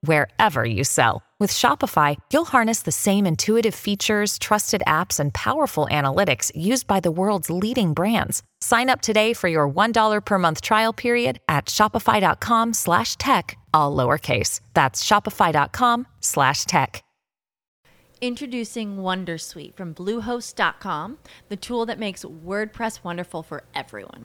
wherever you sell. With Shopify, you'll harness the same intuitive features, trusted apps, and powerful analytics used by the world's leading brands. Sign up today for your $1 per month trial period at shopify.com slash tech, all lowercase. That's shopify.com slash tech. Introducing Wondersuite from Bluehost.com, the tool that makes WordPress wonderful for everyone.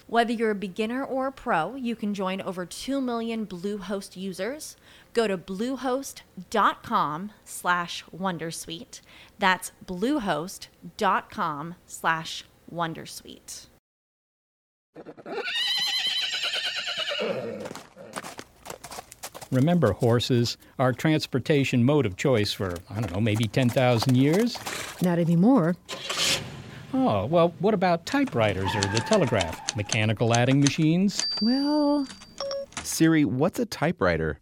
Whether you're a beginner or a pro, you can join over 2 million Bluehost users. Go to bluehost.com slash wondersuite. That's bluehost.com slash wondersuite. Remember, horses, our transportation mode of choice for, I don't know, maybe 10,000 years? Not anymore. Oh, well, what about typewriters or the telegraph? Mechanical adding machines? Well, Siri, what's a typewriter?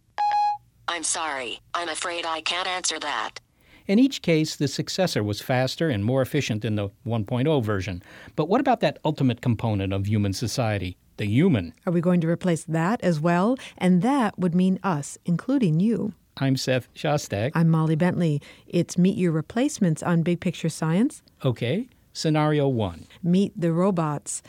I'm sorry. I'm afraid I can't answer that. In each case, the successor was faster and more efficient than the 1.0 version. But what about that ultimate component of human society, the human? are we going to replace that as well? And that would mean us, including you. I'm Seth Shostak. I'm Molly Bentley. It's Meet Your Replacements on Big Picture Science. Okay, scenario one. Meet the robots.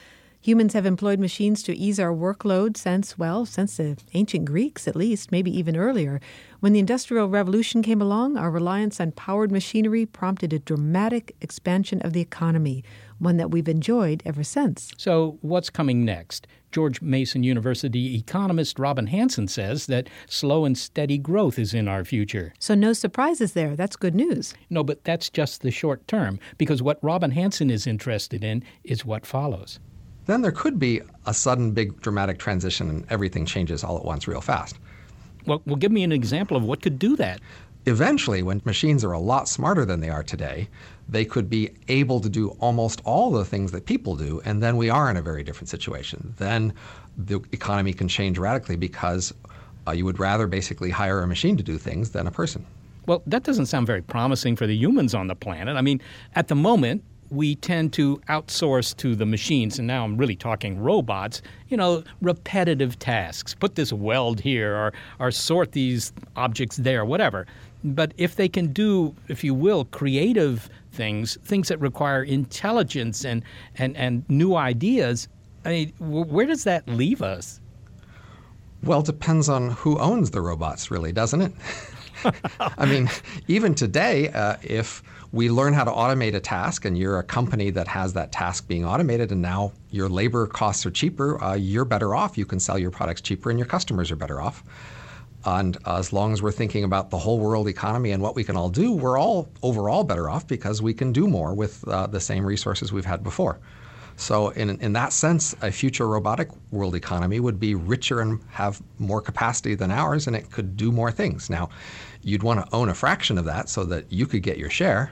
Humans have employed machines to ease our workload since, well, since the ancient Greeks at least, maybe even earlier. When the Industrial Revolution came along, our reliance on powered machinery prompted a dramatic expansion of the economy, one that we've enjoyed ever since. So, what's coming next? George Mason University economist Robin Hanson says that slow and steady growth is in our future. So, no surprises there. That's good news. No, but that's just the short term, because what Robin Hanson is interested in is what follows. then there could be a sudden big dramatic transition and everything changes all at once real fast. Well, well, give me an example of what could do that. Eventually, when machines are a lot smarter than they are today, they could be able to do almost all the things that people do, and then we are in a very different situation. Then the economy can change radically because uh, you would rather basically hire a machine to do things than a person. Well, that doesn't sound very promising for the humans on the planet. I mean, at the moment, we tend to outsource to the machines, and now I'm really talking robots, you know, repetitive tasks. Put this weld here or, or sort these objects there, whatever. But if they can do, if you will, creative things, things that require intelligence and, and, and new ideas, I mean, where does that leave us? Well, it depends on who owns the robots, really, doesn't it? I mean, even today, uh, if we learn how to automate a task and you're a company that has that task being automated and now your labor costs are cheaper, uh, you're better off. You can sell your products cheaper and your customers are better off. And as long as we're thinking about the whole world economy and what we can all do, we're all overall better off because we can do more with uh, the same resources we've had before. So, in, in that sense, a future robotic world economy would be richer and have more capacity than ours, and it could do more things. Now, you'd want to own a fraction of that so that you could get your share.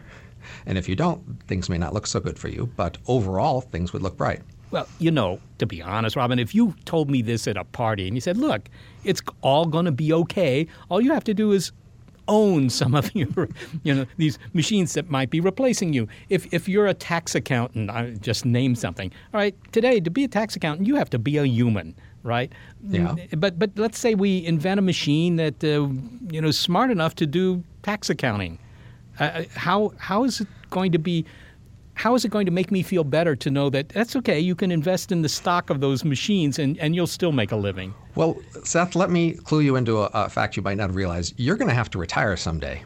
And if you don't, things may not look so good for you, but overall, things would look bright. Well, you know, to be honest, Robin, if you told me this at a party and you said, look, it's all going to be okay, all you have to do is own some of your, you know, these machines that might be replacing you. If, if you're a tax accountant, I just name something. All right, today, to be a tax accountant, you have to be a human, right? Yeah. But, but let's say we invent a machine that, uh, you know, is smart enough to do tax accounting. Uh, how, how is it going to be how is it going to make me feel better to know that that's okay you can invest in the stock of those machines and, and you'll still make a living Well, Seth, let me clue you into a, a fact you might not have realized. You're going to have to retire someday.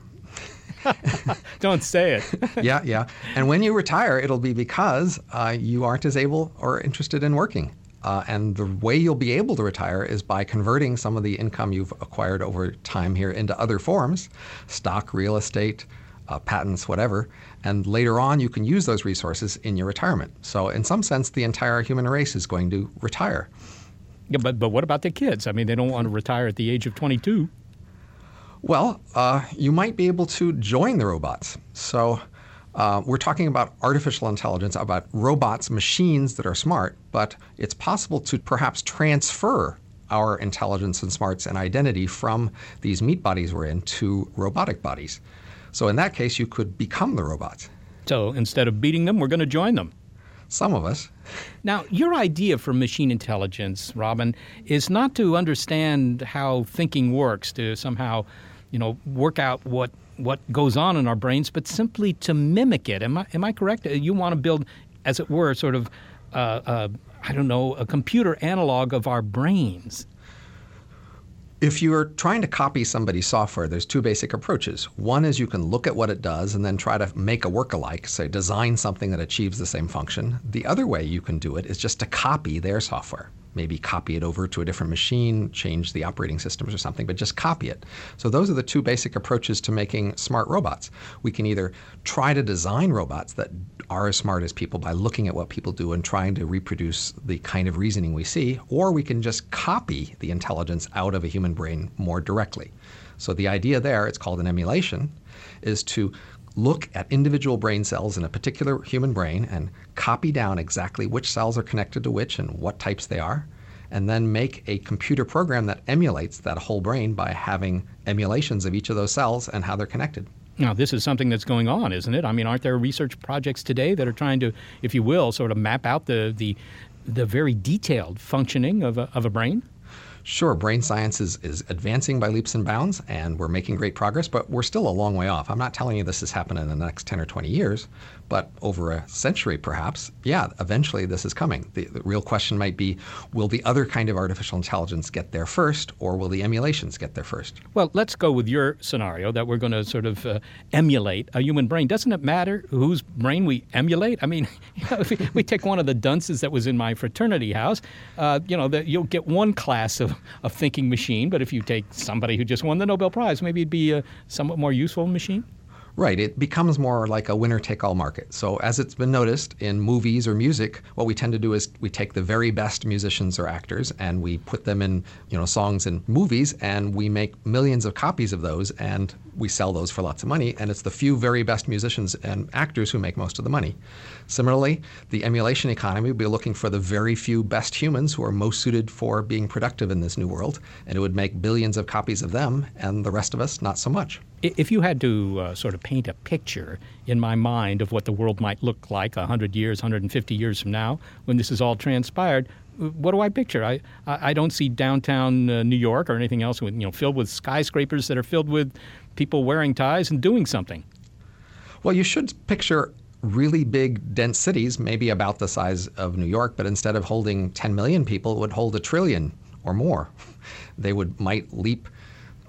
Don't say it. yeah, yeah. And when you retire, it'll be because uh, you aren't as able or interested in working. Uh, and the way you'll be able to retire is by converting some of the income you've acquired over time here into other forms stock, real estate, uh, patents, whatever. And later on, you can use those resources in your retirement. So, in some sense, the entire human race is going to retire. Yeah, but, but what about the kids? I mean, they don't want to retire at the age of 22. Well, uh, you might be able to join the robots. So, uh, we're talking about artificial intelligence, about robots, machines that are smart, but it's possible to perhaps transfer our intelligence and smarts and identity from these meat bodies we're in to robotic bodies. So in that case, you could become the robots. So instead of beating them, we're going to join them. Some of us. Now, your idea for machine intelligence, Robin, is not to understand how thinking works, to somehow, you know, work out what what goes on in our brains, but simply to mimic it. Am I am I correct? You want to build, as it were, sort of, uh, uh, I don't know, a computer analog of our brains. If you're trying to copy somebody's software, there's two basic approaches. One is you can look at what it does and then try to make a work-alike, say design something that achieves the same function. The other way you can do it is just to copy their software maybe copy it over to a different machine, change the operating systems or something, but just copy it. So those are the two basic approaches to making smart robots. We can either try to design robots that are as smart as people by looking at what people do and trying to reproduce the kind of reasoning we see, or we can just copy the intelligence out of a human brain more directly. So the idea there, it's called an emulation, is to look at individual brain cells in a particular human brain and copy down exactly which cells are connected to which and what types they are, and then make a computer program that emulates that whole brain by having emulations of each of those cells and how they're connected. Now, this is something that's going on, isn't it? I mean, aren't there research projects today that are trying to, if you will, sort of map out the, the, the very detailed functioning of a, of a brain? Sure, brain science is, is advancing by leaps and bounds, and we're making great progress, but we're still a long way off. I'm not telling you this is happening in the next 10 or 20 years, but over a century perhaps, yeah, eventually this is coming. The, the, real question might be will the other kind of artificial intelligence get there first, or will the emulations get there first? Well, let's go with your scenario that we're going to sort of uh, emulate a human brain. Doesn't it matter whose brain we emulate? I mean, if we, we, take one of the dunces that was in my fraternity house, uh, you know, the, you'll get one class of, of thinking machine, but if you take somebody who just won the Nobel Prize, maybe it'd be a somewhat more useful machine. Right. It becomes more like a winner take all market. So, as it's been noticed in movies or music, what we tend to do is we take the very best musicians or actors and we put them in, you know, songs and movies and we make millions of copies of those and we sell those for lots of money. And it's the few very best musicians and actors who make most of the money. Similarly, the emulation economy would be looking for the very few best humans who are most suited for being productive in this new world. And it would make billions of copies of them and the rest of us not so much. If you had to uh, sort of paint a picture in my mind of what the world might look like 100 years, 150 years from now, when this is all transpired, what do I picture? I, I don't see downtown uh, New York or anything else with, you know, filled with skyscrapers that are filled with people wearing ties and doing something. Well, you should picture really big, dense cities, maybe about the size of New York, but instead of holding 10 million people, it would hold a trillion or more. They would might leap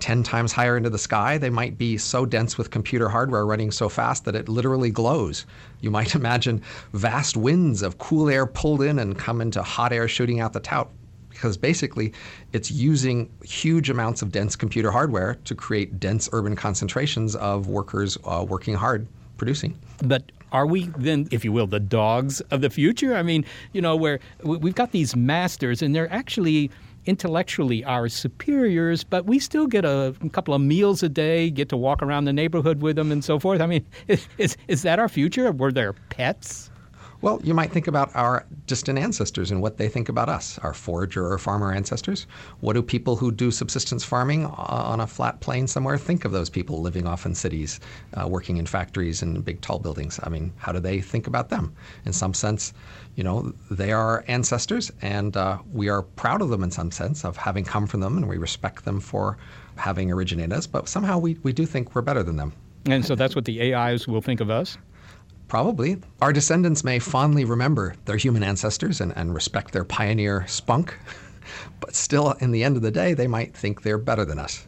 10 times higher into the sky. They might be so dense with computer hardware running so fast that it literally glows. You might imagine vast winds of cool air pulled in and come into hot air shooting out the tout because basically it's using huge amounts of dense computer hardware to create dense urban concentrations of workers uh, working hard producing. But are we then, if you will, the dogs of the future? I mean, you know, where we've got these masters and they're actually intellectually our superiors, but we still get a, a, couple of meals a day, get to walk around the neighborhood with them, and so forth. I mean, is, is that our future? Were there pets? Well, you might think about our distant ancestors and what they think about us, our forager or farmer ancestors. What do people who do subsistence farming on a flat plain somewhere think of those people living off in cities, uh, working in factories and big tall buildings? I mean, how do they think about them? In some sense, you know, they are ancestors, and uh, we are proud of them in some sense of having come from them, and we respect them for having originated us. But somehow we, we do think we're better than them. And so that's what the AIs will think of us? Probably. Our descendants may fondly remember their human ancestors and, and respect their pioneer spunk, but still, in the end of the day, they might think they're better than us.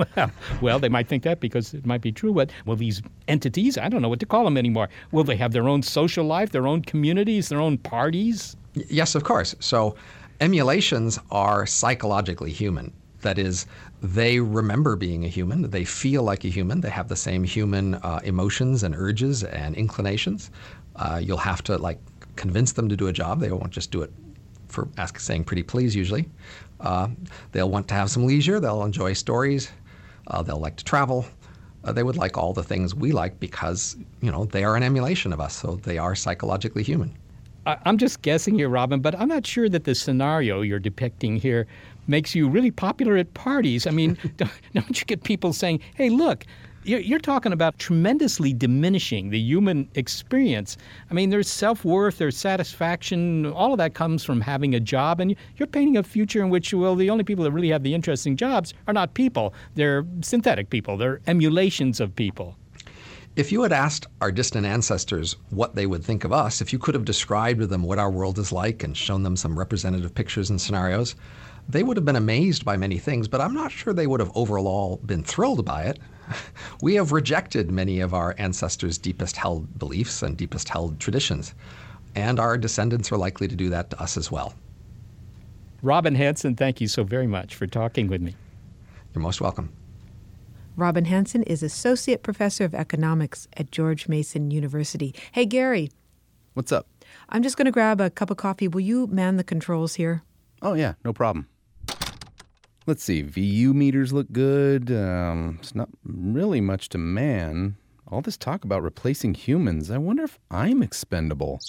well, they might think that because it might be true, but will these entities, I don't know what to call them anymore, will they have their own social life, their own communities, their own parties? Yes, of course. So emulations are psychologically human. That is, they remember being a human, they feel like a human, they have the same human uh, emotions and urges and inclinations. Uh, you'll have to like convince them to do a job. They won't just do it for ask, saying pretty please usually. Uh, they'll want to have some leisure. They'll enjoy stories. Uh, they'll like to travel. Uh, they would like all the things we like because you know they are an emulation of us. So they are psychologically human. I'm just guessing here, Robin, but I'm not sure that the scenario you're depicting here makes you really popular at parties. I mean, don't, don't you get people saying, hey, look, you're, you're talking about tremendously diminishing the human experience. I mean, there's self worth, there's satisfaction, all of that comes from having a job. And you're painting a future in which, well, the only people that really have the interesting jobs are not people, they're synthetic people, they're emulations of people. If you had asked our distant ancestors what they would think of us, if you could have described to them what our world is like and shown them some representative pictures and scenarios, they would have been amazed by many things, but I'm not sure they would have overall been thrilled by it. We have rejected many of our ancestors' deepest held beliefs and deepest held traditions, and our descendants are likely to do that to us as well. Robin Hanson, thank you so very much for talking with me. You're most welcome. Robin Hanson is Associate Professor of Economics at George Mason University. Hey, Gary, What's up? I'm just going to grab a cup of coffee. Will you man the controls here? Oh, yeah, no problem. Let's see. VU meters look good. Um, it's not really much to man. All this talk about replacing humans, I wonder if I'm expendable.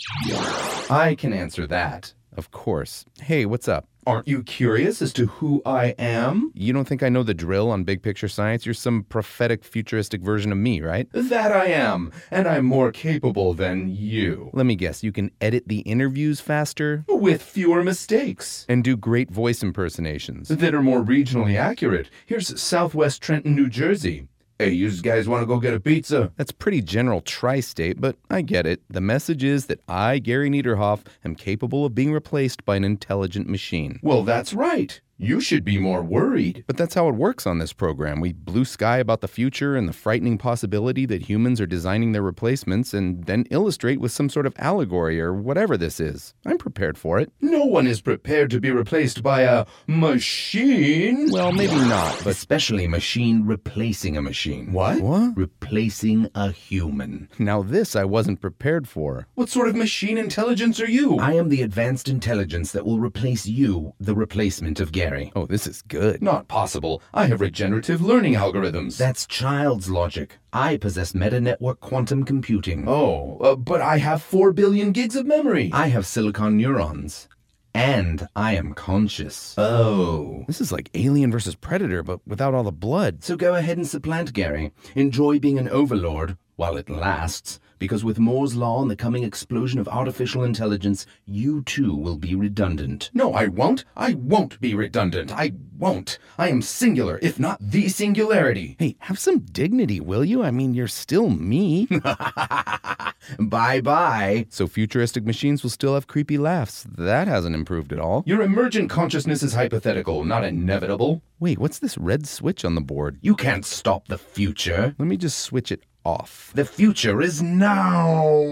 I can answer that. Of course. Hey, what's up? Aren't you curious as to who I am? You don't think I know the drill on big picture science? You're some prophetic, futuristic version of me, right? That I am, and I'm more capable than you. Let me guess, you can edit the interviews faster With fewer mistakes. and do great voice impersonations. That are more regionally accurate. Here's Southwest Trenton, New Jersey. Hey, you guys want to go get a pizza? That's pretty general tri state, but I get it. The message is that I, Gary Niederhoff, am capable of being replaced by an intelligent machine. Well, that's right. You should be more worried. But that's how it works on this program. We blue sky about the future and the frightening possibility that humans are designing their replacements and then illustrate with some sort of allegory or whatever this is. I'm prepared for it. No one is prepared to be replaced by a machine. Well, maybe not, but Especially machine replacing a machine. What? what? Replacing a human. Now, this I wasn't prepared for. What sort of machine intelligence are you? I am the advanced intelligence that will replace you, the replacement of Gary. Oh, this is good. Not possible. I have regenerative learning algorithms. That's child's logic. I possess meta network quantum computing. Oh, uh, but I have 4 billion gigs of memory. I have silicon neurons. And I am conscious. Oh. This is like Alien versus Predator, but without all the blood. So go ahead and supplant Gary. Enjoy being an overlord while it lasts, because with Moore's Law and the coming explosion of artificial intelligence, you too will be redundant. No, I won't. I won't be redundant. I won't. I am singular, if not the singularity. Hey, have some dignity, will you? I mean, you're still me. bye bye. so futuristic machines will still have creepy laughs. That hasn't improved at all. Your emergent consciousness is hypothetical, not inevitable. Wait, what's this red switch on the board? You can't stop the future. Let me just switch it off. The future is now.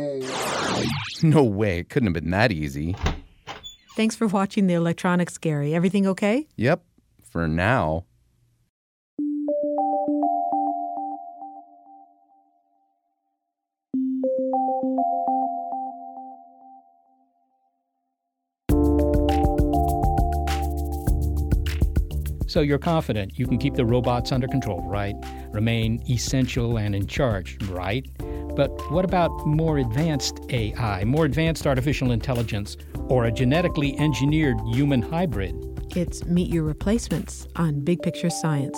No way, it couldn't have been that easy. Thanks for watching the electronics, Gary. Everything okay? Yep, for now. So you're confident you can keep the robots under control, right? Remain essential and in charge, right? But what about more advanced AI, more advanced artificial intelligence, or a genetically engineered human hybrid? It's Meet Your Replacements on Big Picture Science.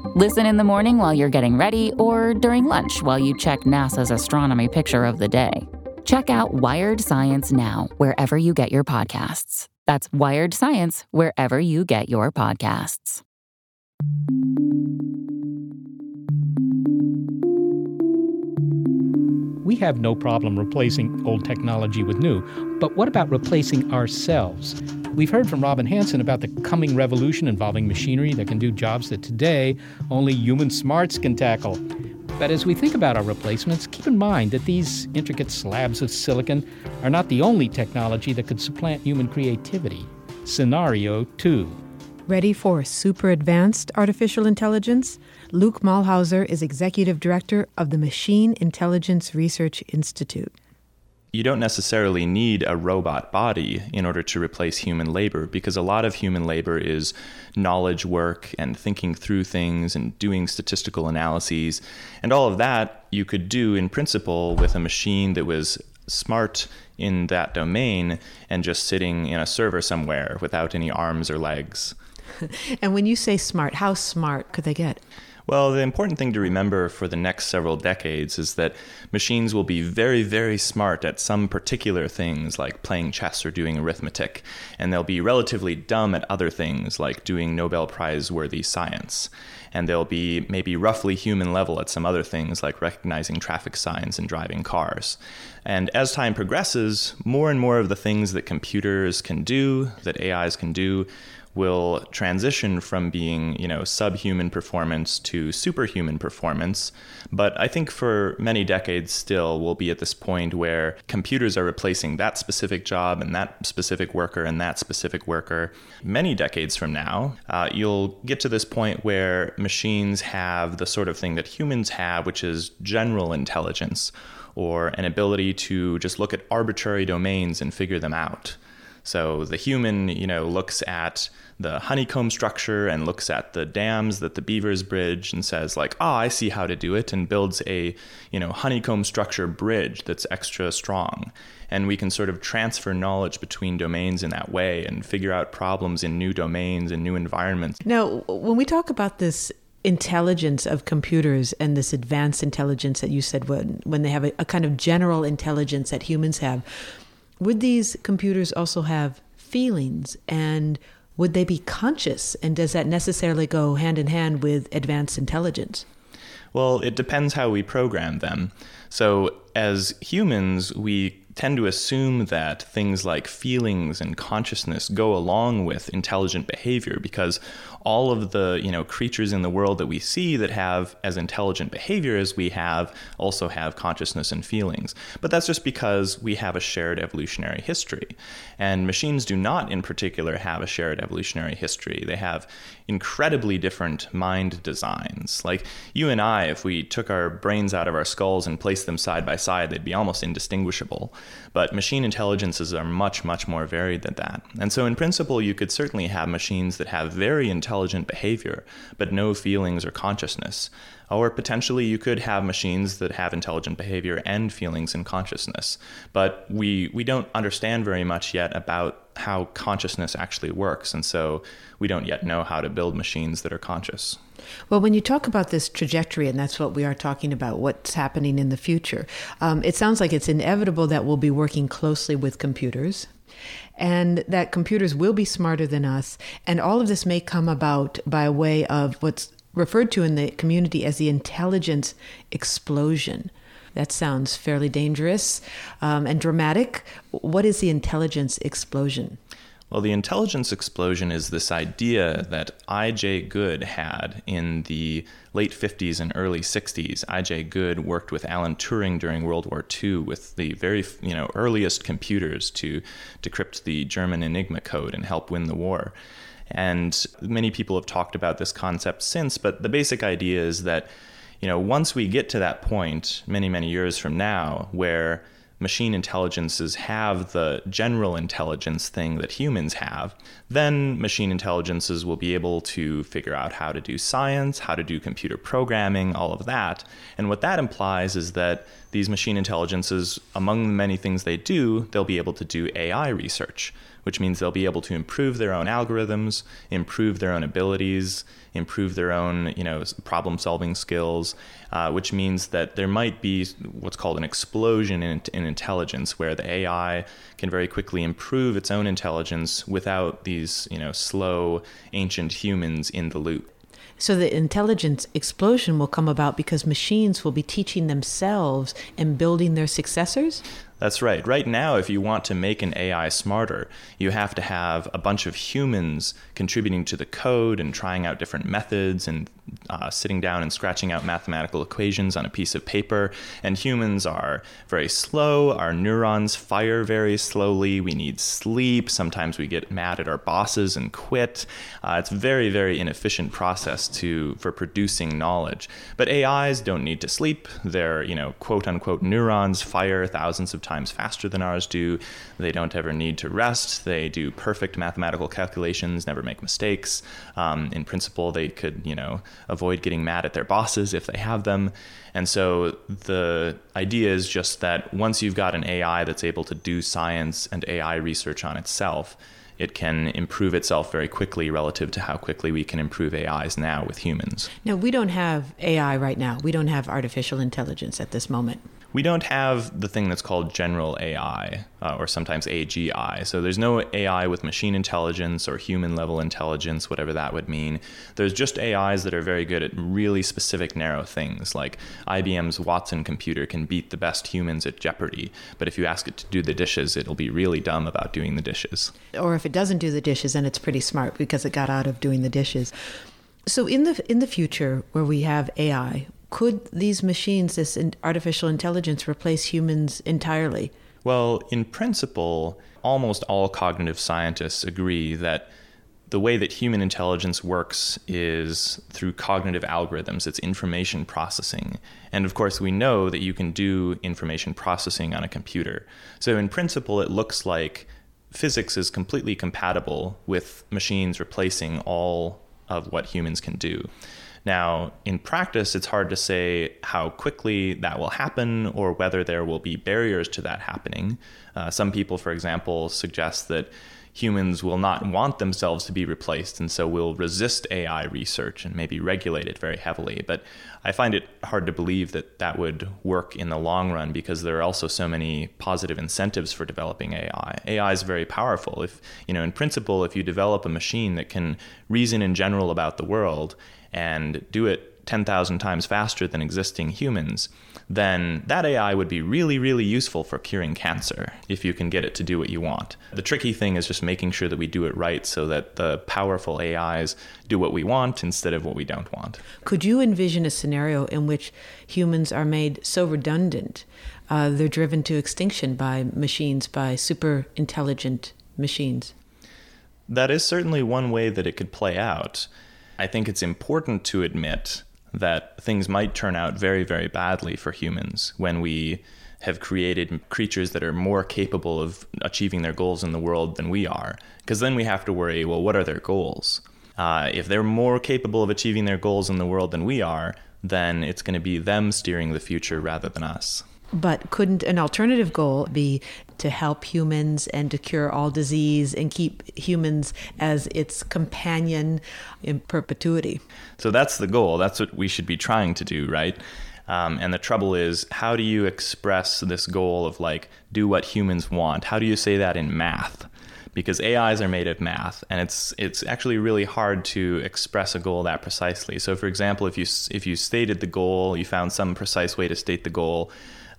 Listen in the morning while you're getting ready, or during lunch while you check NASA's astronomy picture of the day. Check out Wired Science now, wherever you get your podcasts. That's Wired Science, wherever you get your podcasts. We have no problem replacing old technology with new, but what about replacing ourselves? We've heard from Robin Hanson about the coming revolution involving machinery that can do jobs that today only human smarts can tackle. But as we think about our replacements, keep in mind that these intricate slabs of silicon are not the only technology that could supplant human creativity. Scenario 2. Ready for super advanced artificial intelligence? Luke Muehlhauser is executive director of the Machine Intelligence Research Institute. You don't necessarily need a robot body in order to replace human labor because a lot of human labor is knowledge work and thinking through things and doing statistical analyses. And all of that you could do in principle with a machine that was smart in that domain and just sitting in a server somewhere without any arms or legs. and when you say smart, how smart could they get? Well, the important thing to remember for the next several decades is that machines will be very, very smart at some particular things like playing chess or doing arithmetic, and they'll be relatively dumb at other things like doing Nobel Prize worthy science. And they'll be maybe roughly human level at some other things like recognizing traffic signs and driving cars. And as time progresses, more and more of the things that computers can do, that AIs can do, will transition from being, you know, subhuman performance to superhuman performance. But I think for many decades still, we'll be at this point where computers are replacing that specific job and that specific worker and that specific worker. Many decades from now, uh, you'll get to this point where machines have the sort of thing that humans have, which is general intelligence or an ability to just look at arbitrary domains and figure them out. So the human, you know, looks at the honeycomb structure and looks at the dams that the beavers bridge and says like, "Oh, I see how to do it," and builds a, you know, honeycomb structure bridge that's extra strong. And we can sort of transfer knowledge between domains in that way and figure out problems in new domains and new environments. Now, when we talk about this intelligence of computers and this advanced intelligence that you said when when they have a, a kind of general intelligence that humans have would these computers also have feelings and would they be conscious? And does that necessarily go hand in hand with advanced intelligence? Well, it depends how we program them. So, as humans, we tend to assume that things like feelings and consciousness go along with intelligent behavior because all of the you know creatures in the world that we see that have as intelligent behavior as we have also have consciousness and feelings. But that's just because we have a shared evolutionary history. And machines do not in particular have a shared evolutionary history. They have incredibly different mind designs. Like you and I, if we took our brains out of our skulls and placed them side by side, they'd be almost indistinguishable. But machine intelligences are much, much more varied than that. And so, in principle, you could certainly have machines that have very intelligent behavior, but no feelings or consciousness. Or potentially, you could have machines that have intelligent behavior and feelings and consciousness. But we, we don't understand very much yet about how consciousness actually works. And so, we don't yet know how to build machines that are conscious. Well, when you talk about this trajectory, and that's what we are talking about, what's happening in the future, um, it sounds like it's inevitable that we'll be working closely with computers and that computers will be smarter than us. And all of this may come about by way of what's referred to in the community as the intelligence explosion. That sounds fairly dangerous um, and dramatic. What is the intelligence explosion? Well, the intelligence explosion is this idea that I.J. Good had in the late 50s and early 60s. I.J. Good worked with Alan Turing during World War II with the very you know earliest computers to decrypt the German Enigma code and help win the war. And many people have talked about this concept since, but the basic idea is that you know once we get to that point many many years from now where machine intelligences have the general intelligence thing that humans have, then machine intelligences will be able to figure out how to do science, how to do computer programming, all of that. And what that implies is that these machine intelligences, among the many things they do, they'll be able to do AI research which means they'll be able to improve their own algorithms, improve their own abilities, improve their own you know problem solving skills, uh, which means that there might be what's called an explosion in, in intelligence, where the AI can very quickly improve its own intelligence without these you know slow ancient humans in the loop. So the intelligence explosion will come about because machines will be teaching themselves and building their successors? That's right. Right now, if you want to make an AI smarter, you have to have a bunch of humans contributing to the code and trying out different methods and uh, sitting down and scratching out mathematical equations on a piece of paper. And humans are very slow. Our neurons fire very slowly. We need sleep. Sometimes we get mad at our bosses and quit. Uh, it's a very, very inefficient process to for producing knowledge. But AIs don't need to sleep. Their, you know, quote unquote neurons fire thousands of times times faster than ours do. They don't ever need to rest. They do perfect mathematical calculations, never make mistakes. Um, in principle, they could, you know, avoid getting mad at their bosses if they have them. And so the idea is just that once you've got an AI that's able to do science and AI research on itself, it can improve itself very quickly relative to how quickly we can improve AIs now with humans. Now, we don't have AI right now. We don't have artificial intelligence at this moment we don't have the thing that's called general AI uh, or sometimes AGI. So there's no AI with machine intelligence or human level intelligence, whatever that would mean. There's just AIs that are very good at really specific narrow things. Like IBM's Watson computer can beat the best humans at Jeopardy, but if you ask it to do the dishes, it'll be really dumb about doing the dishes. Or if it doesn't do the dishes, then it's pretty smart because it got out of doing the dishes. So in the in the future where we have AI, could these machines, this artificial intelligence, replace humans entirely? Well, in principle, almost all cognitive scientists agree that the way that human intelligence works is through cognitive algorithms, it's information processing. And of course, we know that you can do information processing on a computer. So, in principle, it looks like physics is completely compatible with machines replacing all of what humans can do. Now, in practice, it's hard to say how quickly that will happen or whether there will be barriers to that happening. Uh, some people, for example, suggest that humans will not want themselves to be replaced and so will resist AI research and maybe regulate it very heavily. But I find it hard to believe that that would work in the long run because there are also so many positive incentives for developing AI. AI is very powerful. If, you know, in principle, if you develop a machine that can reason in general about the world and do it 10,000 times faster than existing humans, then that AI would be really, really useful for curing cancer if you can get it to do what you want. The tricky thing is just making sure that we do it right so that the powerful AIs do what we want instead of what we don't want. Could you envision a scenario in which humans are made so redundant, uh, they're driven to extinction by machines, by super intelligent machines? That is certainly one way that it could play out. I think it's important to admit that things might turn out very, very badly for humans when we have created creatures that are more capable of achieving their goals in the world than we are. Because then we have to worry well, what are their goals? Uh, if they're more capable of achieving their goals in the world than we are, then it's going to be them steering the future rather than us. But couldn't an alternative goal be to help humans and to cure all disease and keep humans as its companion in perpetuity? So that's the goal. That's what we should be trying to do, right? Um, and the trouble is, how do you express this goal of like, do what humans want? How do you say that in math? because AIs are made of math, and it's it's actually really hard to express a goal that precisely. So, for example, if you if you stated the goal, you found some precise way to state the goal,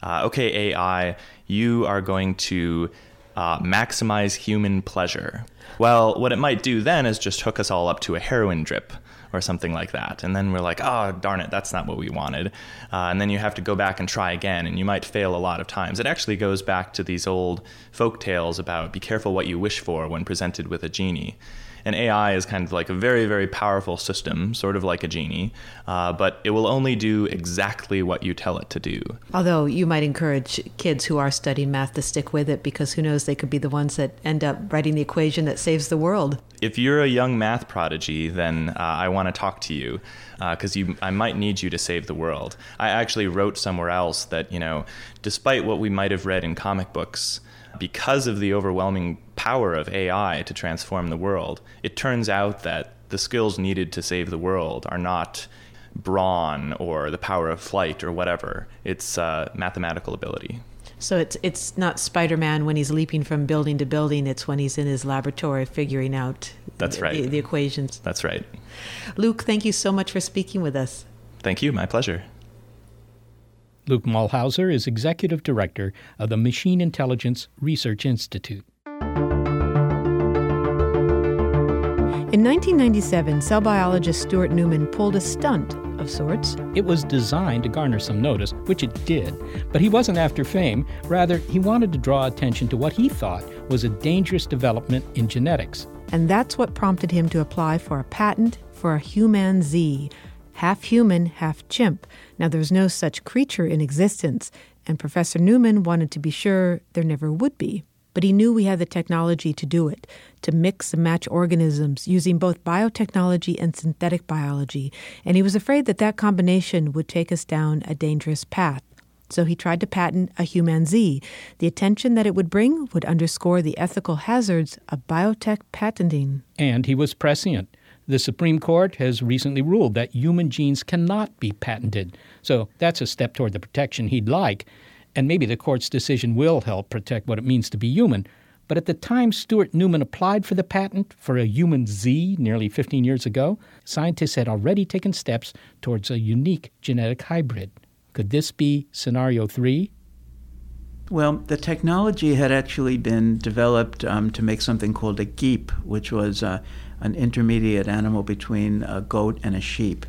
uh, okay, AI, you are going to uh, maximize human pleasure. Well, what it might do then is just hook us all up to a heroin drip or something like that. And then we're like, oh, darn it, that's not what we wanted. Uh, and then you have to go back and try again, and you might fail a lot of times. It actually goes back to these old folk tales about be careful what you wish for when presented with a genie. And AI is kind of like a very, very powerful system, sort of like a genie, uh, but it will only do exactly what you tell it to do. Although you might encourage kids who are studying math to stick with it because who knows, they could be the ones that end up writing the equation that saves the world. If you're a young math prodigy, then uh, I want to talk to you because uh, you, I might need you to save the world. I actually wrote somewhere else that, you know, despite what we might have read in comic books, because of the overwhelming power of AI to transform the world, it turns out that the skills needed to save the world are not brawn or the power of flight or whatever. It's uh, mathematical ability. So it's it's not Spider-Man when he's leaping from building to building. It's when he's in his laboratory figuring out That's right. the, the equations. That's right. Luke, thank you so much for speaking with us. Thank you. My pleasure. Luke Muehlhauser is Executive Director of the Machine Intelligence Research Institute. In 1997, cell biologist Stuart Newman pulled a stunt of sorts. It was designed to garner some notice, which it did, but he wasn't after fame. Rather, he wanted to draw attention to what he thought was a dangerous development in genetics. And that's what prompted him to apply for a patent for a humanzee, half human, half chimp. Now, there's no such creature in existence, and Professor Newman wanted to be sure there never would be. But he knew we had the technology to do it, to mix and match organisms using both biotechnology and synthetic biology, and he was afraid that that combination would take us down a dangerous path. So he tried to patent a humanzee. The attention that it would bring would underscore the ethical hazards of biotech patenting. And he was prescient. The Supreme Court has recently ruled that human genes cannot be patented. So that's a step toward the protection he'd like and maybe the court's decision will help protect what it means to be human. But at the time Stuart Newman applied for the patent for a humanzee nearly 15 years ago, scientists had already taken steps towards a unique genetic hybrid. Could this be scenario three? Well, the technology had actually been developed um, to make something called a geep, which was uh, an intermediate animal between a goat and a sheep.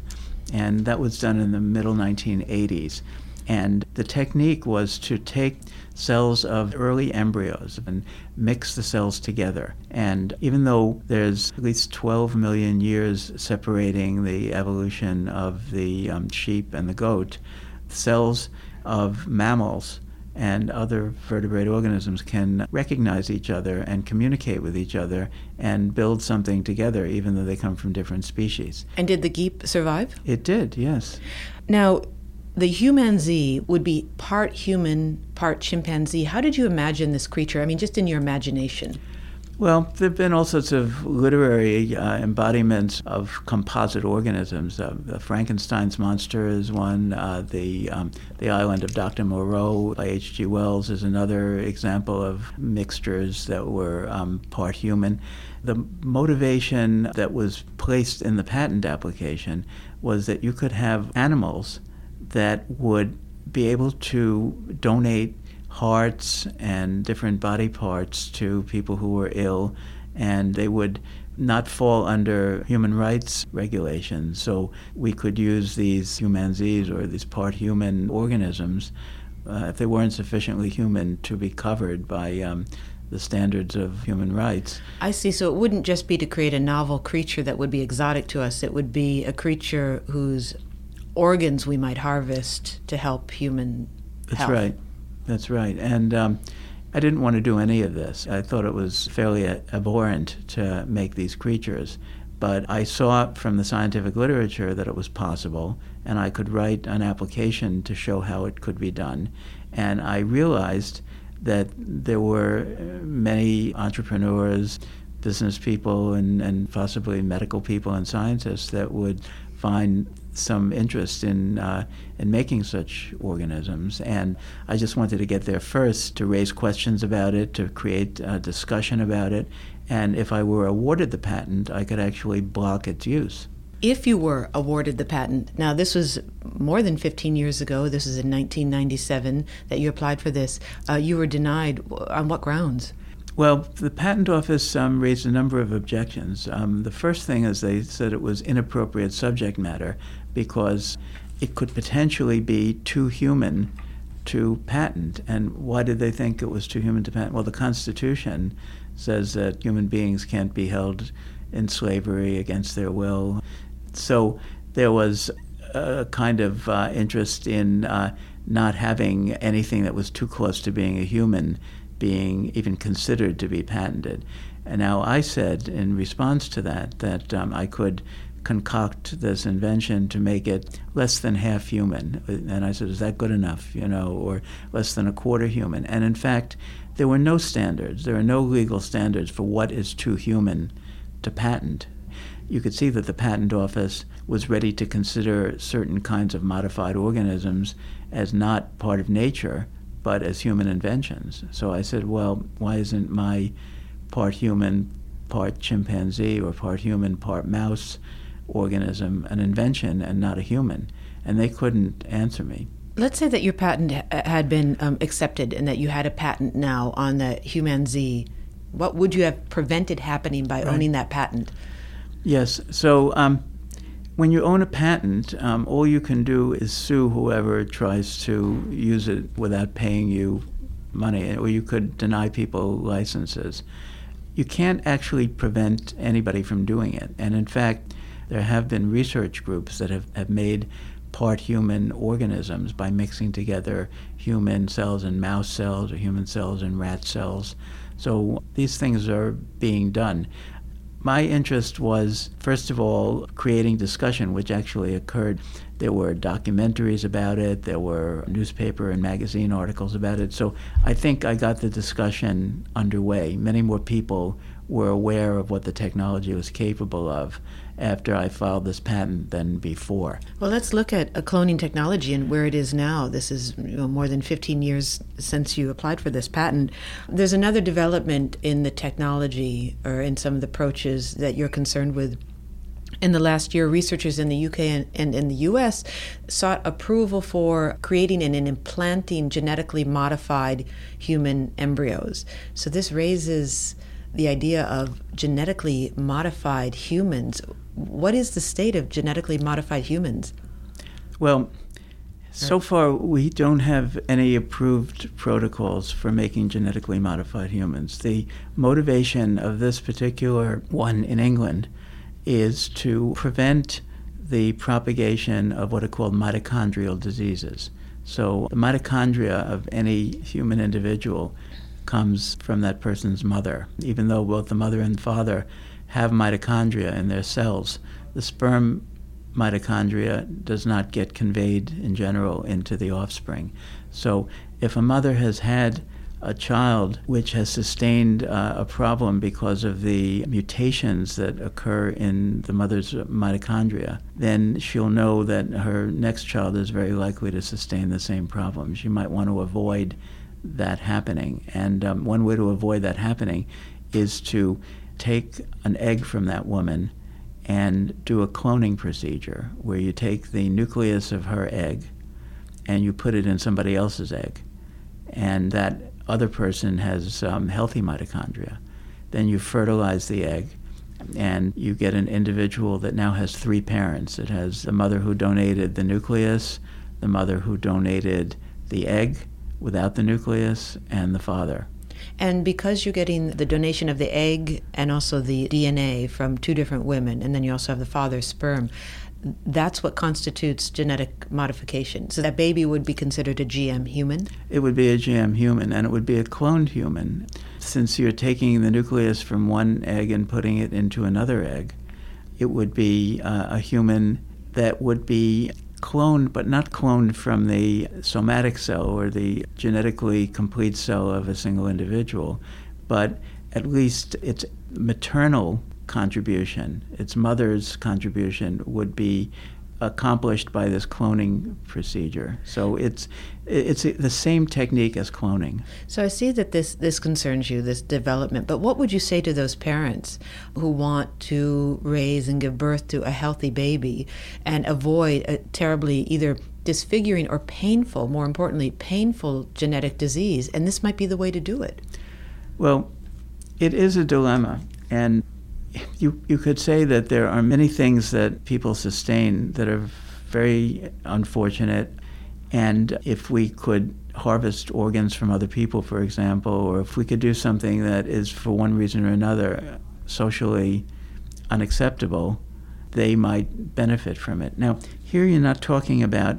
And that was done in the middle 1980s. And the technique was to take cells of early embryos and mix the cells together. And even though there's at least 12 million years separating the evolution of the um, sheep and the goat, cells of mammals and other vertebrate organisms can recognize each other and communicate with each other and build something together, even though they come from different species. And did the geep survive? It did, yes. Now, the humanzee would be part human, part chimpanzee. How did you imagine this creature? I mean, just in your imagination. Well, there have been all sorts of literary uh, embodiments of composite organisms. Uh, Frankenstein's monster is one. Uh, the um, The Island of Dr. Moreau by H.G. Wells is another example of mixtures that were um, part human. The motivation that was placed in the patent application was that you could have animals that would be able to donate hearts and different body parts to people who were ill, and they would not fall under human rights regulations. So we could use these humanzees or these part human organisms, uh, if they weren't sufficiently human, to be covered by um, the standards of human rights. I see. So it wouldn't just be to create a novel creature that would be exotic to us, it would be a creature whose organs we might harvest to help human That's health. right. That's right. And um, I didn't want to do any of this. I thought it was fairly abhorrent to make these creatures. But I saw from the scientific literature that it was possible, and I could write an application to show how it could be done. And I realized that there were many entrepreneurs, business people, and, and possibly medical people and scientists that would find some interest in uh, in making such organisms, and I just wanted to get there first to raise questions about it, to create a discussion about it, and if I were awarded the patent, I could actually block its use. If you were awarded the patent, now this was more than 15 years ago, this is in 1997 that you applied for this, uh, you were denied. On what grounds? Well, the patent office um, raised a number of objections. Um, the first thing is they said it was inappropriate subject matter because it could potentially be too human to patent. And why did they think it was too human to patent? Well, the Constitution says that human beings can't be held in slavery against their will. So there was a kind of uh, interest in uh, not having anything that was too close to being a human being even considered to be patented. And now I said in response to that that um, I could concoct this invention to make it less than half human. And I said, is that good enough, you know, or less than a quarter human? And in fact, there were no standards. There are no legal standards for what is too human to patent. You could see that the patent office was ready to consider certain kinds of modified organisms as not part of nature, but as human inventions. So I said, well, why isn't my part human, part chimpanzee, or part human, part mouse organism an invention and not a human? And they couldn't answer me. Let's say that your patent had been um, accepted and that you had a patent now on the humanzee. What would you have prevented happening by right. owning that patent? Yes. So um, when you own a patent, um, all you can do is sue whoever tries to use it without paying you money, or you could deny people licenses. You can't actually prevent anybody from doing it. And in fact, there have been research groups that have, have made part human organisms by mixing together human cells and mouse cells or human cells and rat cells. So these things are being done. My interest was, first of all, creating discussion, which actually occurred. There were documentaries about it, there were newspaper and magazine articles about it. So I think I got the discussion underway. Many more people were aware of what the technology was capable of after I filed this patent than before. Well, let's look at a cloning technology and where it is now. This is you know, more than 15 years since you applied for this patent. There's another development in the technology or in some of the approaches that you're concerned with. In the last year, researchers in the UK and, and in the US sought approval for creating and implanting genetically modified human embryos. So, this raises the idea of genetically modified humans. What is the state of genetically modified humans? Well, so far we don't have any approved protocols for making genetically modified humans. The motivation of this particular one in England is to prevent the propagation of what are called mitochondrial diseases. So, the mitochondria of any human individual comes from that person's mother. Even though both the mother and father have mitochondria in their cells, the sperm mitochondria does not get conveyed in general into the offspring. So if a mother has had a child which has sustained uh, a problem because of the mutations that occur in the mother's mitochondria, then she'll know that her next child is very likely to sustain the same problem. She might want to avoid that happening. And um, one way to avoid that happening is to take an egg from that woman and do a cloning procedure where you take the nucleus of her egg and you put it in somebody else's egg. And that other person has um, healthy mitochondria. Then you fertilize the egg and you get an individual that now has three parents. It has the mother who donated the nucleus, the mother who donated the egg, without the nucleus and the father. And because you're getting the donation of the egg and also the DNA from two different women, and then you also have the father's sperm, that's what constitutes genetic modification. So that baby would be considered a GM human? It would be a GM human, and it would be a cloned human. Since you're taking the nucleus from one egg and putting it into another egg, it would be uh, a human that would be cloned, but not cloned from the somatic cell or the genetically complete cell of a single individual, but at least its maternal contribution, its mother's contribution, would be accomplished by this cloning procedure. So it's it's the same technique as cloning. So I see that this this concerns you, this development. But what would you say to those parents who want to raise and give birth to a healthy baby and avoid a terribly either disfiguring or painful, more importantly, painful genetic disease? And this might be the way to do it. Well, it is a dilemma, and you, you could say that there are many things that people sustain that are very unfortunate. And if we could harvest organs from other people, for example, or if we could do something that is, for one reason or another, socially unacceptable, they might benefit from it. Now, here you're not talking about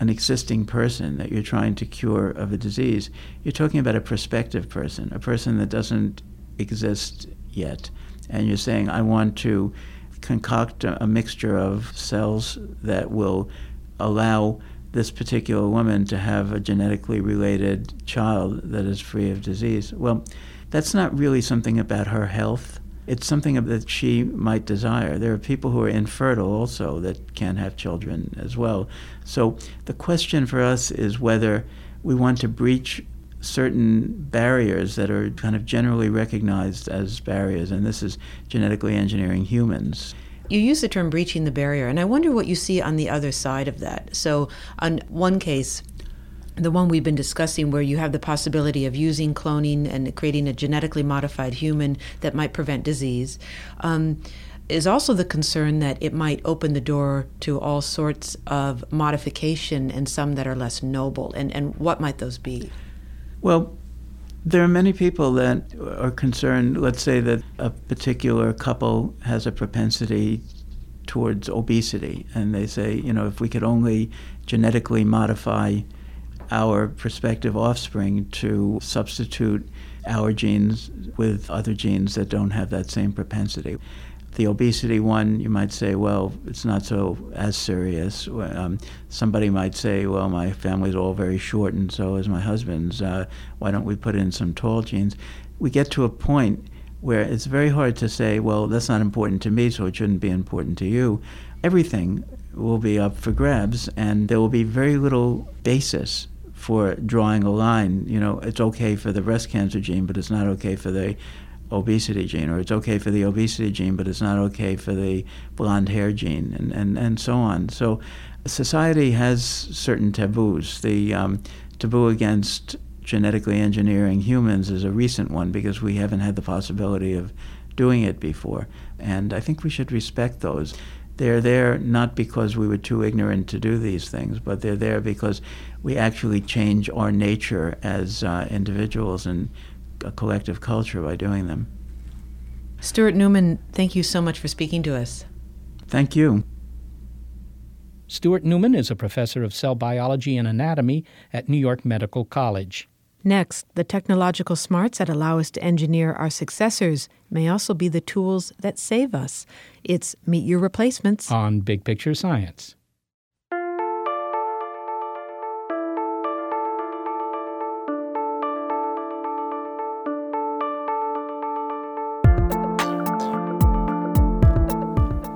an existing person that you're trying to cure of a disease. You're talking about a prospective person, a person that doesn't exist yet. And you're saying, I want to concoct a, mixture of cells that will allow this particular woman to have a genetically related child that is free of disease. Well, that's not really something about her health. It's something that she might desire. There are people who are infertile also that can't have children as well. So the question for us is whether we want to breach certain barriers that are kind of generally recognized as barriers, and this is genetically engineering humans. You use the term breaching the barrier, and I wonder what you see on the other side of that. So, on one case, the one we've been discussing, where you have the possibility of using cloning and creating a genetically modified human that might prevent disease, um, is also the concern that it might open the door to all sorts of modification and some that are less noble. And, and what might those be? Well, there are many people that are concerned, let's say that a particular couple has a propensity towards obesity, and they say, you know, if we could only genetically modify our prospective offspring to substitute our genes with other genes that don't have that same propensity. The obesity one, you might say, well, it's not so as serious. Um, somebody might say, well, my family's all very short, and so is my husband's. Uh, why don't we put in some tall genes? We get to a point where it's very hard to say, well, that's not important to me, so it shouldn't be important to you. Everything will be up for grabs, and there will be very little basis for drawing a line. You know, it's okay for the breast cancer gene, but it's not okay for the obesity gene, or it's okay for the obesity gene, but it's not okay for the blonde hair gene, and, and, and so on. So society has certain taboos. The um, taboo against genetically engineering humans is a recent one because we haven't had the possibility of doing it before. And I think we should respect those. They're there not because we were too ignorant to do these things, but they're there because we actually change our nature as uh, individuals and a collective culture by doing them. Stuart Newman, thank you so much for speaking to us. Thank you. Stuart Newman is a professor of cell biology and anatomy at New York Medical College. Next, the technological smarts that allow us to engineer our successors may also be the tools that save us. It's Meet Your Replacements on Big Picture Science.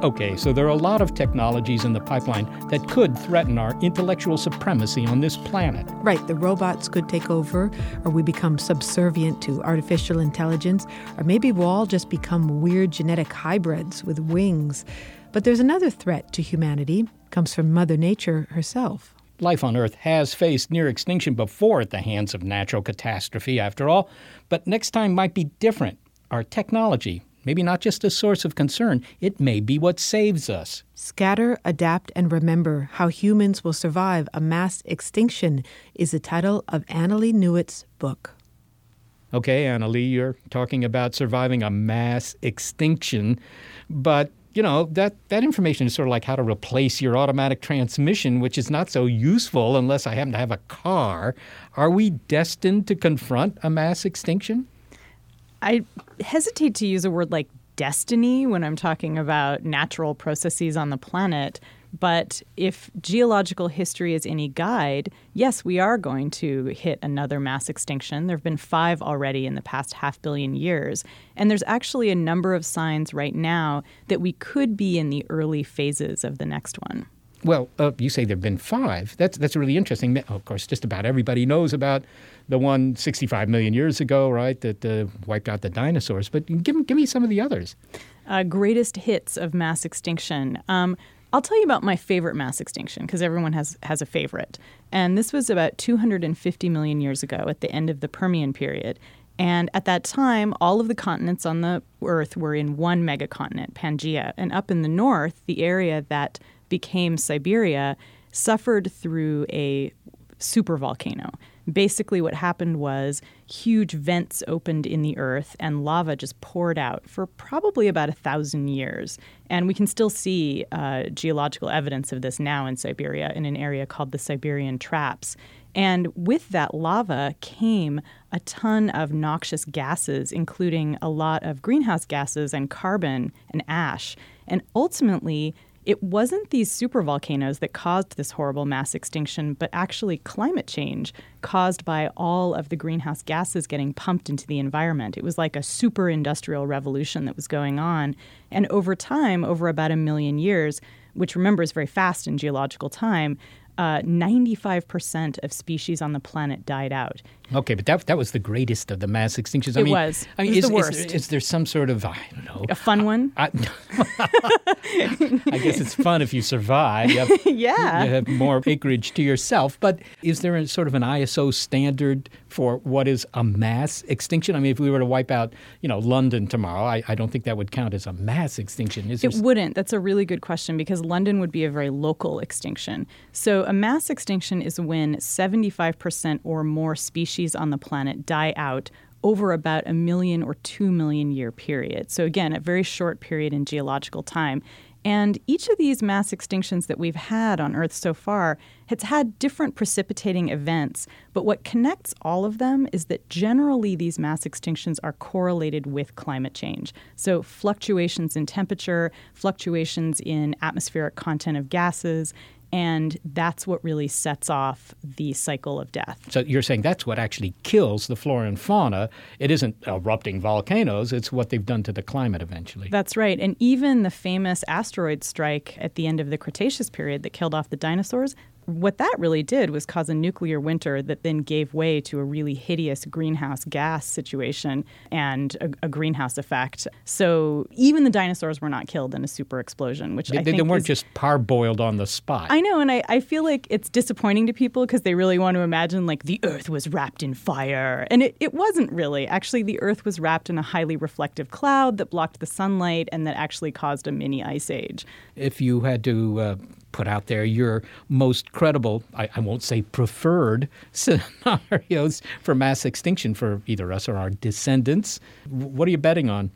Okay, so there are a lot of technologies in the pipeline that could threaten our intellectual supremacy on this planet. Right, the robots could take over, or we become subservient to artificial intelligence, or maybe we'll all just become weird genetic hybrids with wings. But there's another threat to humanity, it comes from Mother Nature herself. Life on Earth has faced near extinction before at the hands of natural catastrophe, after all, but next time might be different. Our technology, maybe not just a source of concern, it may be what saves us. Scatter, Adapt, and Remember How Humans Will Survive a Mass Extinction is the title of Annalee Newitz's book. Okay, Annalee, you're talking about surviving a mass extinction, but you know that that information is sort of like how to replace your automatic transmission which is not so useful unless i happen to have a car are we destined to confront a mass extinction I hesitate to use a word like destiny when I'm talking about natural processes on the planet. But if geological history is any guide, yes, we are going to hit another mass extinction. There have been five already in the past half billion years. And there's actually a number of signs right now that we could be in the early phases of the next one. Well, uh, you say there have been five. That's that's really interesting. Of course, just about everybody knows about the one 65 million years ago, right, that uh, wiped out the dinosaurs. But give, give me some of the others. Uh, greatest hits of mass extinction. Um, I'll tell you about my favorite mass extinction because everyone has has a favorite. And this was about 250 million years ago at the end of the Permian period. And at that time, all of the continents on the Earth were in one megacontinent, Pangaea. And up in the north, the area that became Siberia suffered through a supervolcano. Basically, what happened was huge vents opened in the earth and lava just poured out for probably about a thousand years. And we can still see uh, geological evidence of this now in Siberia in an area called the Siberian Traps. And with that lava came a ton of noxious gases, including a lot of greenhouse gases and carbon and ash. And ultimately, it wasn't these supervolcanoes that caused this horrible mass extinction, but actually climate change caused by all of the greenhouse gases getting pumped into the environment. It was like a super industrial revolution that was going on. And over time, over about a million years, which remember is very fast in geological time, uh, 95% of species on the planet died out. Okay, but that, that was the greatest of the mass extinctions. I It mean, was. I mean, It was is, the is worst. there- is there some sort of I don't know A fun one? I, I guess it's fun if you survive. You have, Yeah. you have more acreage to yourself. But is there a sort of an ISO standard for what is a mass extinction? I mean, if we were to wipe out, you know, London tomorrow, I, I don't think that would count as a mass extinction. Is It wouldn't. That's a really good question because London would be a very local extinction. So, a mass extinction is when 75% or more species on the planet die out over about a million or two million year period. So, again, a very short period in geological time. And each of these mass extinctions that we've had on Earth so far has had different precipitating events. But what connects all of them is that generally these mass extinctions are correlated with climate change. So, fluctuations in temperature, fluctuations in atmospheric content of gases, and that's what really sets off the cycle of death. So you're saying that's what actually kills the flora and fauna. It isn't erupting volcanoes, it's what they've done to the climate eventually. That's right. And even the famous asteroid strike at the end of the Cretaceous period that killed off the dinosaurs, what that really did was cause a nuclear winter that then gave way to a really hideous greenhouse gas situation and a, a greenhouse effect. So even the dinosaurs were not killed in a super explosion, which They, I they think weren't is- just parboiled on the spot. I know, and I, I feel like it's disappointing to people because they really want to imagine like the earth was wrapped in fire. And it, it wasn't really. Actually, the earth was wrapped in a highly reflective cloud that blocked the sunlight and that actually caused a mini ice age. if you had to uh, put out there your most credible, I, I won't say preferred scenarios for mass extinction for either us or our descendants, what are you betting on?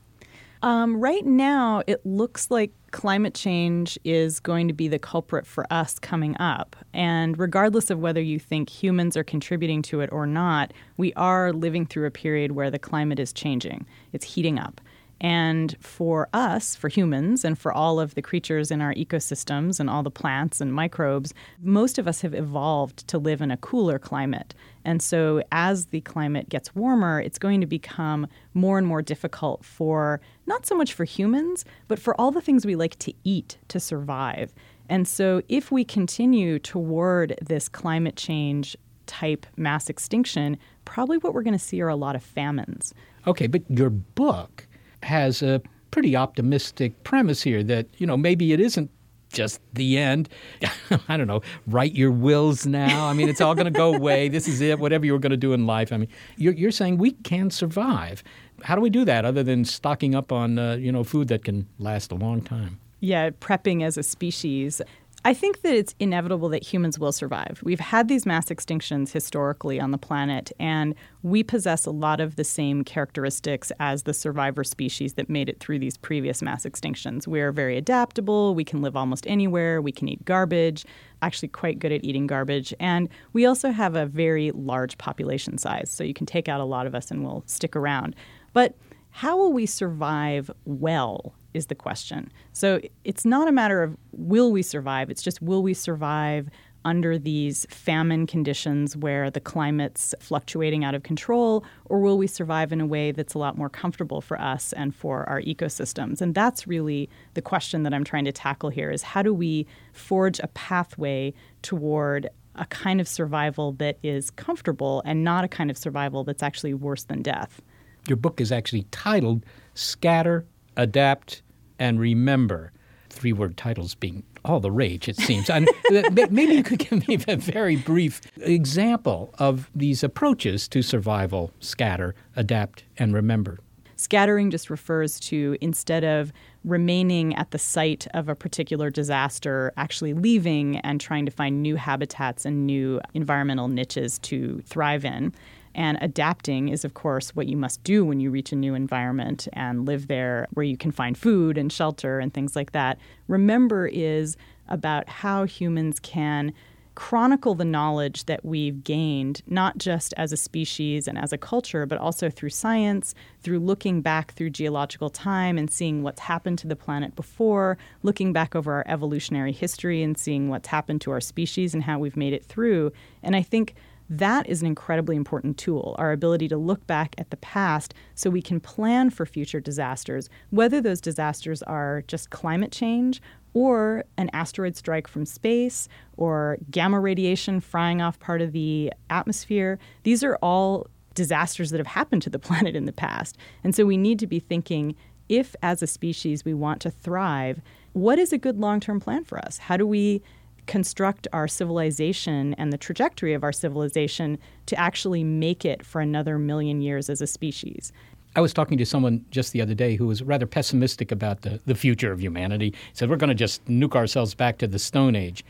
Um, right now, it looks like climate change is going to be the culprit for us coming up. And regardless of whether you think humans are contributing to it or not, we are living through a period where the climate is changing, it's heating up. And for us, for humans, and for all of the creatures in our ecosystems and all the plants and microbes, most of us have evolved to live in a cooler climate. And so, as the climate gets warmer, it's going to become more and more difficult for not so much for humans, but for all the things we like to eat to survive. And so, if we continue toward this climate change type mass extinction, probably what we're going to see are a lot of famines. Okay, but your book has a pretty optimistic premise here that, you know, maybe it isn't just the end. I don't know, write your wills now. I mean, it's all going to go away. This is it, whatever you were going to do in life. I mean, you're, you're saying we can survive. How do we do that other than stocking up on, uh, you know, food that can last a long time? yeah, prepping as a species. I think that it's inevitable that humans will survive. We've had these mass extinctions historically on the planet, and we possess a lot of the same characteristics as the survivor species that made it through these previous mass extinctions. We're very adaptable, we can live almost anywhere, we can eat garbage, actually, quite good at eating garbage, and we also have a very large population size, so you can take out a lot of us and we'll stick around. But how will we survive well is the question. So it's not a matter of will we survive, it's just will we survive under these famine conditions where the climate's fluctuating out of control, or will we survive in a way that's a lot more comfortable for us and for our ecosystems? And that's really the question that I'm trying to tackle here is how do we forge a pathway toward a kind of survival that is comfortable and not a kind of survival that's actually worse than death? Your book is actually titled Scatter, Adapt, and Remember. Three word titles being all the rage, it seems. And maybe you could give me a very brief example of these approaches to survival scatter, adapt, and remember. Scattering just refers to instead of remaining at the site of a particular disaster, actually leaving and trying to find new habitats and new environmental niches to thrive in. And adapting is, of course, what you must do when you reach a new environment and live there where you can find food and shelter and things like that. Remember is about how humans can chronicle the knowledge that we've gained, not just as a species and as a culture, but also through science, through looking back through geological time and seeing what's happened to the planet before, looking back over our evolutionary history and seeing what's happened to our species and how we've made it through. And I think that is an incredibly important tool, our ability to look back at the past so we can plan for future disasters, whether those disasters are just climate change or an asteroid strike from space or gamma radiation frying off part of the atmosphere. These are all disasters that have happened to the planet in the past. And so we need to be thinking if, as a species, we want to thrive, what is a good long term plan for us? How do we construct our civilization and the trajectory of our civilization to actually make it for another million years as a species? I was talking to someone just the other day who was rather pessimistic about the, the future of humanity. He said, We're going to just nuke ourselves back to the Stone Age.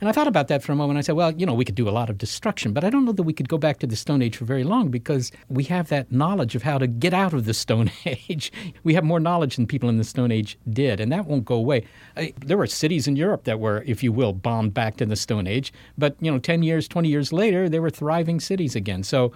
And I thought about that for a moment. I said, well, you know, we could do a lot of destruction, but I don't know that we could go back to the Stone Age for very long because we have that knowledge of how to get out of the Stone Age. we have more knowledge than people in the Stone Age did, and that won't go away. I, there were cities in Europe that were, if you will, bombed back to the Stone Age, but, you know, 10 years, 20 years later, they were thriving cities again. So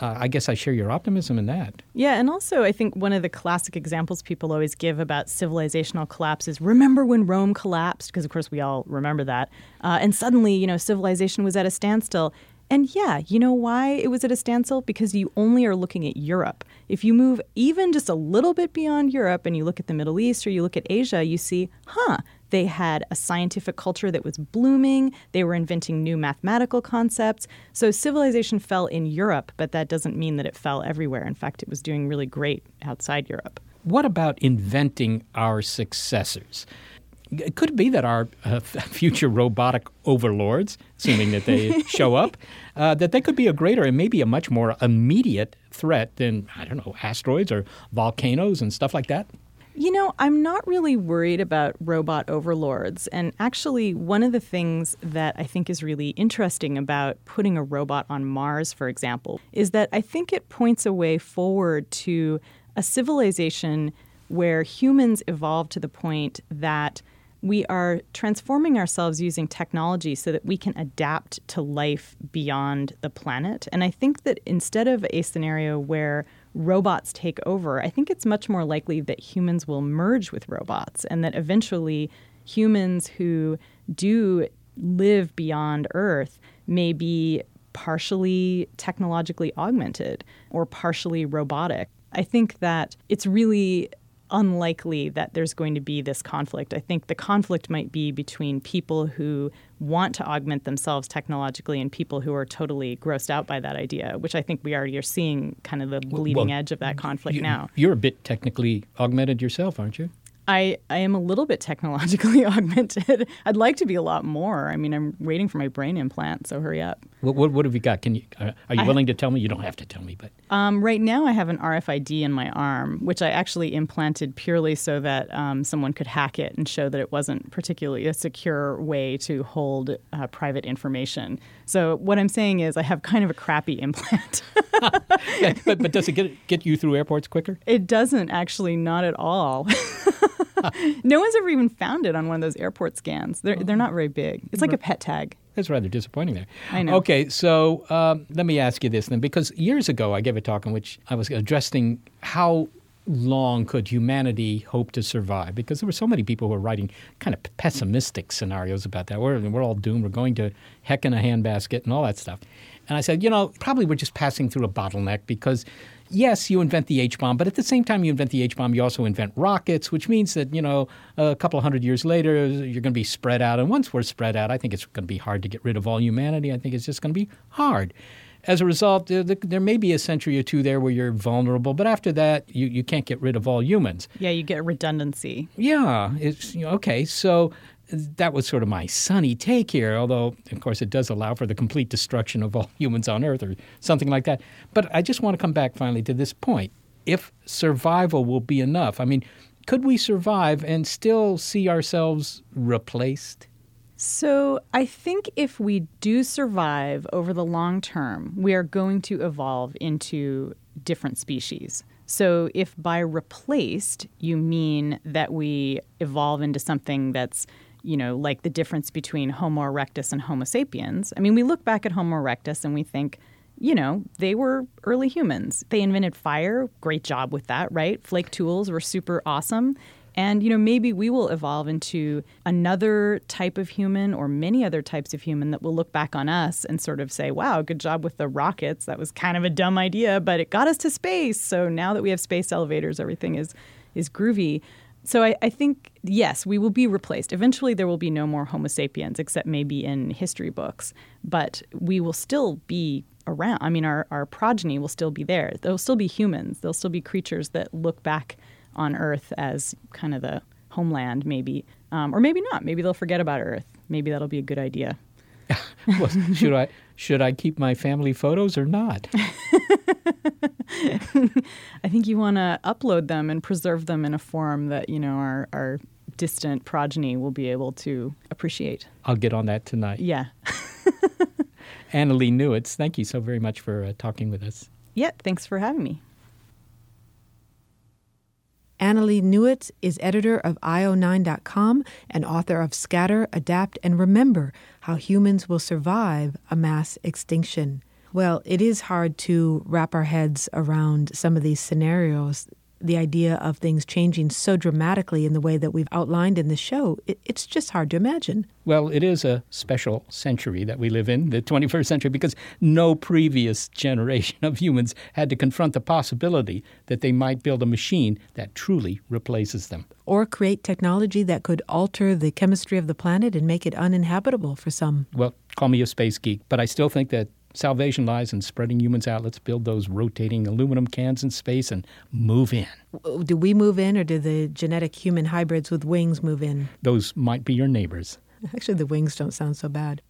uh, I guess I share your optimism in that. Yeah, and also I think one of the classic examples people always give about civilizational collapse is remember when Rome collapsed? Because of course we all remember that. Uh, and suddenly, you know, civilization was at a standstill. And yeah, you know why it was at a standstill? Because you only are looking at Europe. If you move even just a little bit beyond Europe and you look at the Middle East or you look at Asia, you see, huh, they had a scientific culture that was blooming. They were inventing new mathematical concepts. So civilization fell in Europe, but that doesn't mean that it fell everywhere. In fact, it was doing really great outside Europe. What about inventing our successors? It could be that our uh, future robotic overlords, assuming that they show up, uh, that they could be a greater and maybe a much more immediate threat than, I don't know, asteroids or volcanoes and stuff like that? You know, I'm not really worried about robot overlords. And actually, one of the things that I think is really interesting about putting a robot on Mars, for example, is that I think it points a way forward to a civilization where humans evolve to the point that we are transforming ourselves using technology so that we can adapt to life beyond the planet. And I think that instead of a scenario where robots take over, I think it's much more likely that humans will merge with robots and that eventually humans who do live beyond Earth may be partially technologically augmented or partially robotic. I think that it's really unlikely that there's going to be this conflict. I think the conflict might be between people who want to augment themselves technologically and people who are totally grossed out by that idea, which I think we already are seeing kind of the bleeding well, edge of that conflict you, now. You're a bit technically augmented yourself, aren't you? I, I am a little bit technologically augmented. I'd like to be a lot more. I mean, I'm waiting for my brain implant, so hurry up. What, what, what have you got? Can you uh, are you I, willing to tell me? You don't have to tell me, but um, right now I have an RFID in my arm, which I actually implanted purely so that um, someone could hack it and show that it wasn't particularly a secure way to hold uh, private information. So what I'm saying is I have kind of a crappy implant. yeah, but, but does it get get you through airports quicker? It doesn't actually, not at all. no one's ever even found it on one of those airport scans. They're, they're not very big. It's like a pet tag. That's rather disappointing there. I know. Okay, so um, let me ask you this then, because years ago I gave a talk in which I was addressing how long could humanity hope to survive? Because there were so many people who were writing kind of pessimistic scenarios about that. We're, we're all doomed. We're going to heck in a handbasket and all that stuff. And I said, you know, probably we're just passing through a bottleneck because yes, you invent the H bomb, but at the same time you invent the H bomb, you also invent rockets, which means that, you know, a couple hundred years later, you're going to be spread out. And once we're spread out, I think it's going to be hard to get rid of all humanity. I think it's just going to be hard. As a result, there, there may be a century or two there where you're vulnerable, but after that, you, you can't get rid of all humans. Yeah, you get redundancy. Yeah, it's you know, okay. So that was sort of my sunny take here, although, of course, it does allow for the complete destruction of all humans on Earth or something like that. But I just want to come back finally to this point. if survival will be enough. I mean, could we survive and still see ourselves replaced? So, I think if we do survive over the long term, we are going to evolve into different species. So, if by replaced you mean that we evolve into something that's, you know, like the difference between Homo erectus and Homo sapiens, I mean, we look back at Homo erectus and we think, you know, they were early humans. They invented fire, great job with that, right? Flake tools were super awesome. And, you know, maybe we will evolve into another type of human or many other types of human that will look back on us and sort of say, wow, good job with the rockets. That was kind of a dumb idea, but it got us to space. So now that we have space elevators, everything is, is groovy. So I, I think, yes, we will be replaced. Eventually, there will be no more Homo sapiens, except maybe in history books. But we will still be around. I mean, our, our progeny will still be there. There'll still be humans. There'll still be creatures that look back on Earth as kind of the homeland, maybe, um, or maybe not. Maybe they'll forget about Earth. Maybe that'll be a good idea. well, should I should I keep my family photos or not? I think you want to upload them and preserve them in a form that you know our our distant progeny will be able to appreciate. I'll get on that tonight. Yeah. Annalee Newitz, thank you so very much for uh, talking with us. Yeah, thanks for having me. Annalee Newitz is editor of IO9.com and author of Scatter, Adapt, and Remember How Humans Will Survive a Mass Extinction. Well, it is hard to wrap our heads around some of these scenarios the idea of things changing so dramatically in the way that we've outlined in the show, it, it's just hard to imagine. Well, it is a special century that we live in, the 21st century, because no previous generation of humans had to confront the possibility that they might build a machine that truly replaces them. Or create technology that could alter the chemistry of the planet and make it uninhabitable for some. Well, call me a space geek, but I still think that Salvation lies in spreading humans out. Let's build those rotating aluminum cans in space and move in. Do we move in, or do the genetic human hybrids with wings move in? Those might be your neighbors. Actually, the wings don't sound so bad.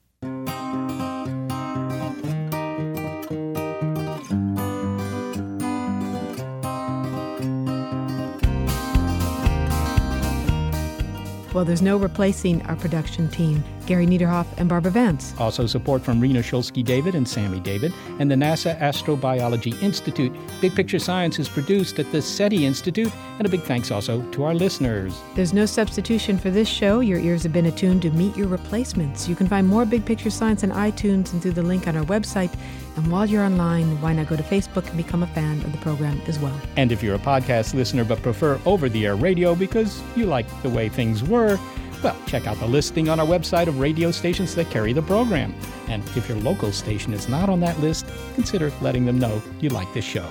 Well, there's no replacing our production team. Gary Niederhoff and Barbara Vance. Also support from Rena Shulsky David and Sammy David and the NASA Astrobiology Institute. Big Picture Science is produced at the SETI Institute, and a big thanks also to our listeners. There's no substitution for this show. Your ears have been attuned to meet your replacements. You can find more Big Picture Science on iTunes and through the link on our website. And while you're online, why not go to Facebook and become a fan of the program as well? And if you're a podcast listener but prefer over the air radio because you like the way things were, well, check out the listing on our website of radio stations that carry the program. And if your local station is not on that list, consider letting them know you like this show.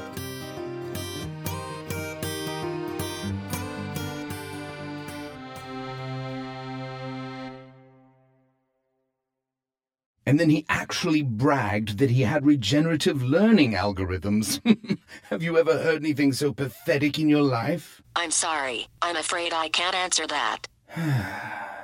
And then he actually bragged that he had regenerative learning algorithms. Have you ever heard anything so pathetic in your life? I'm sorry. I'm afraid I can't answer that. 唉。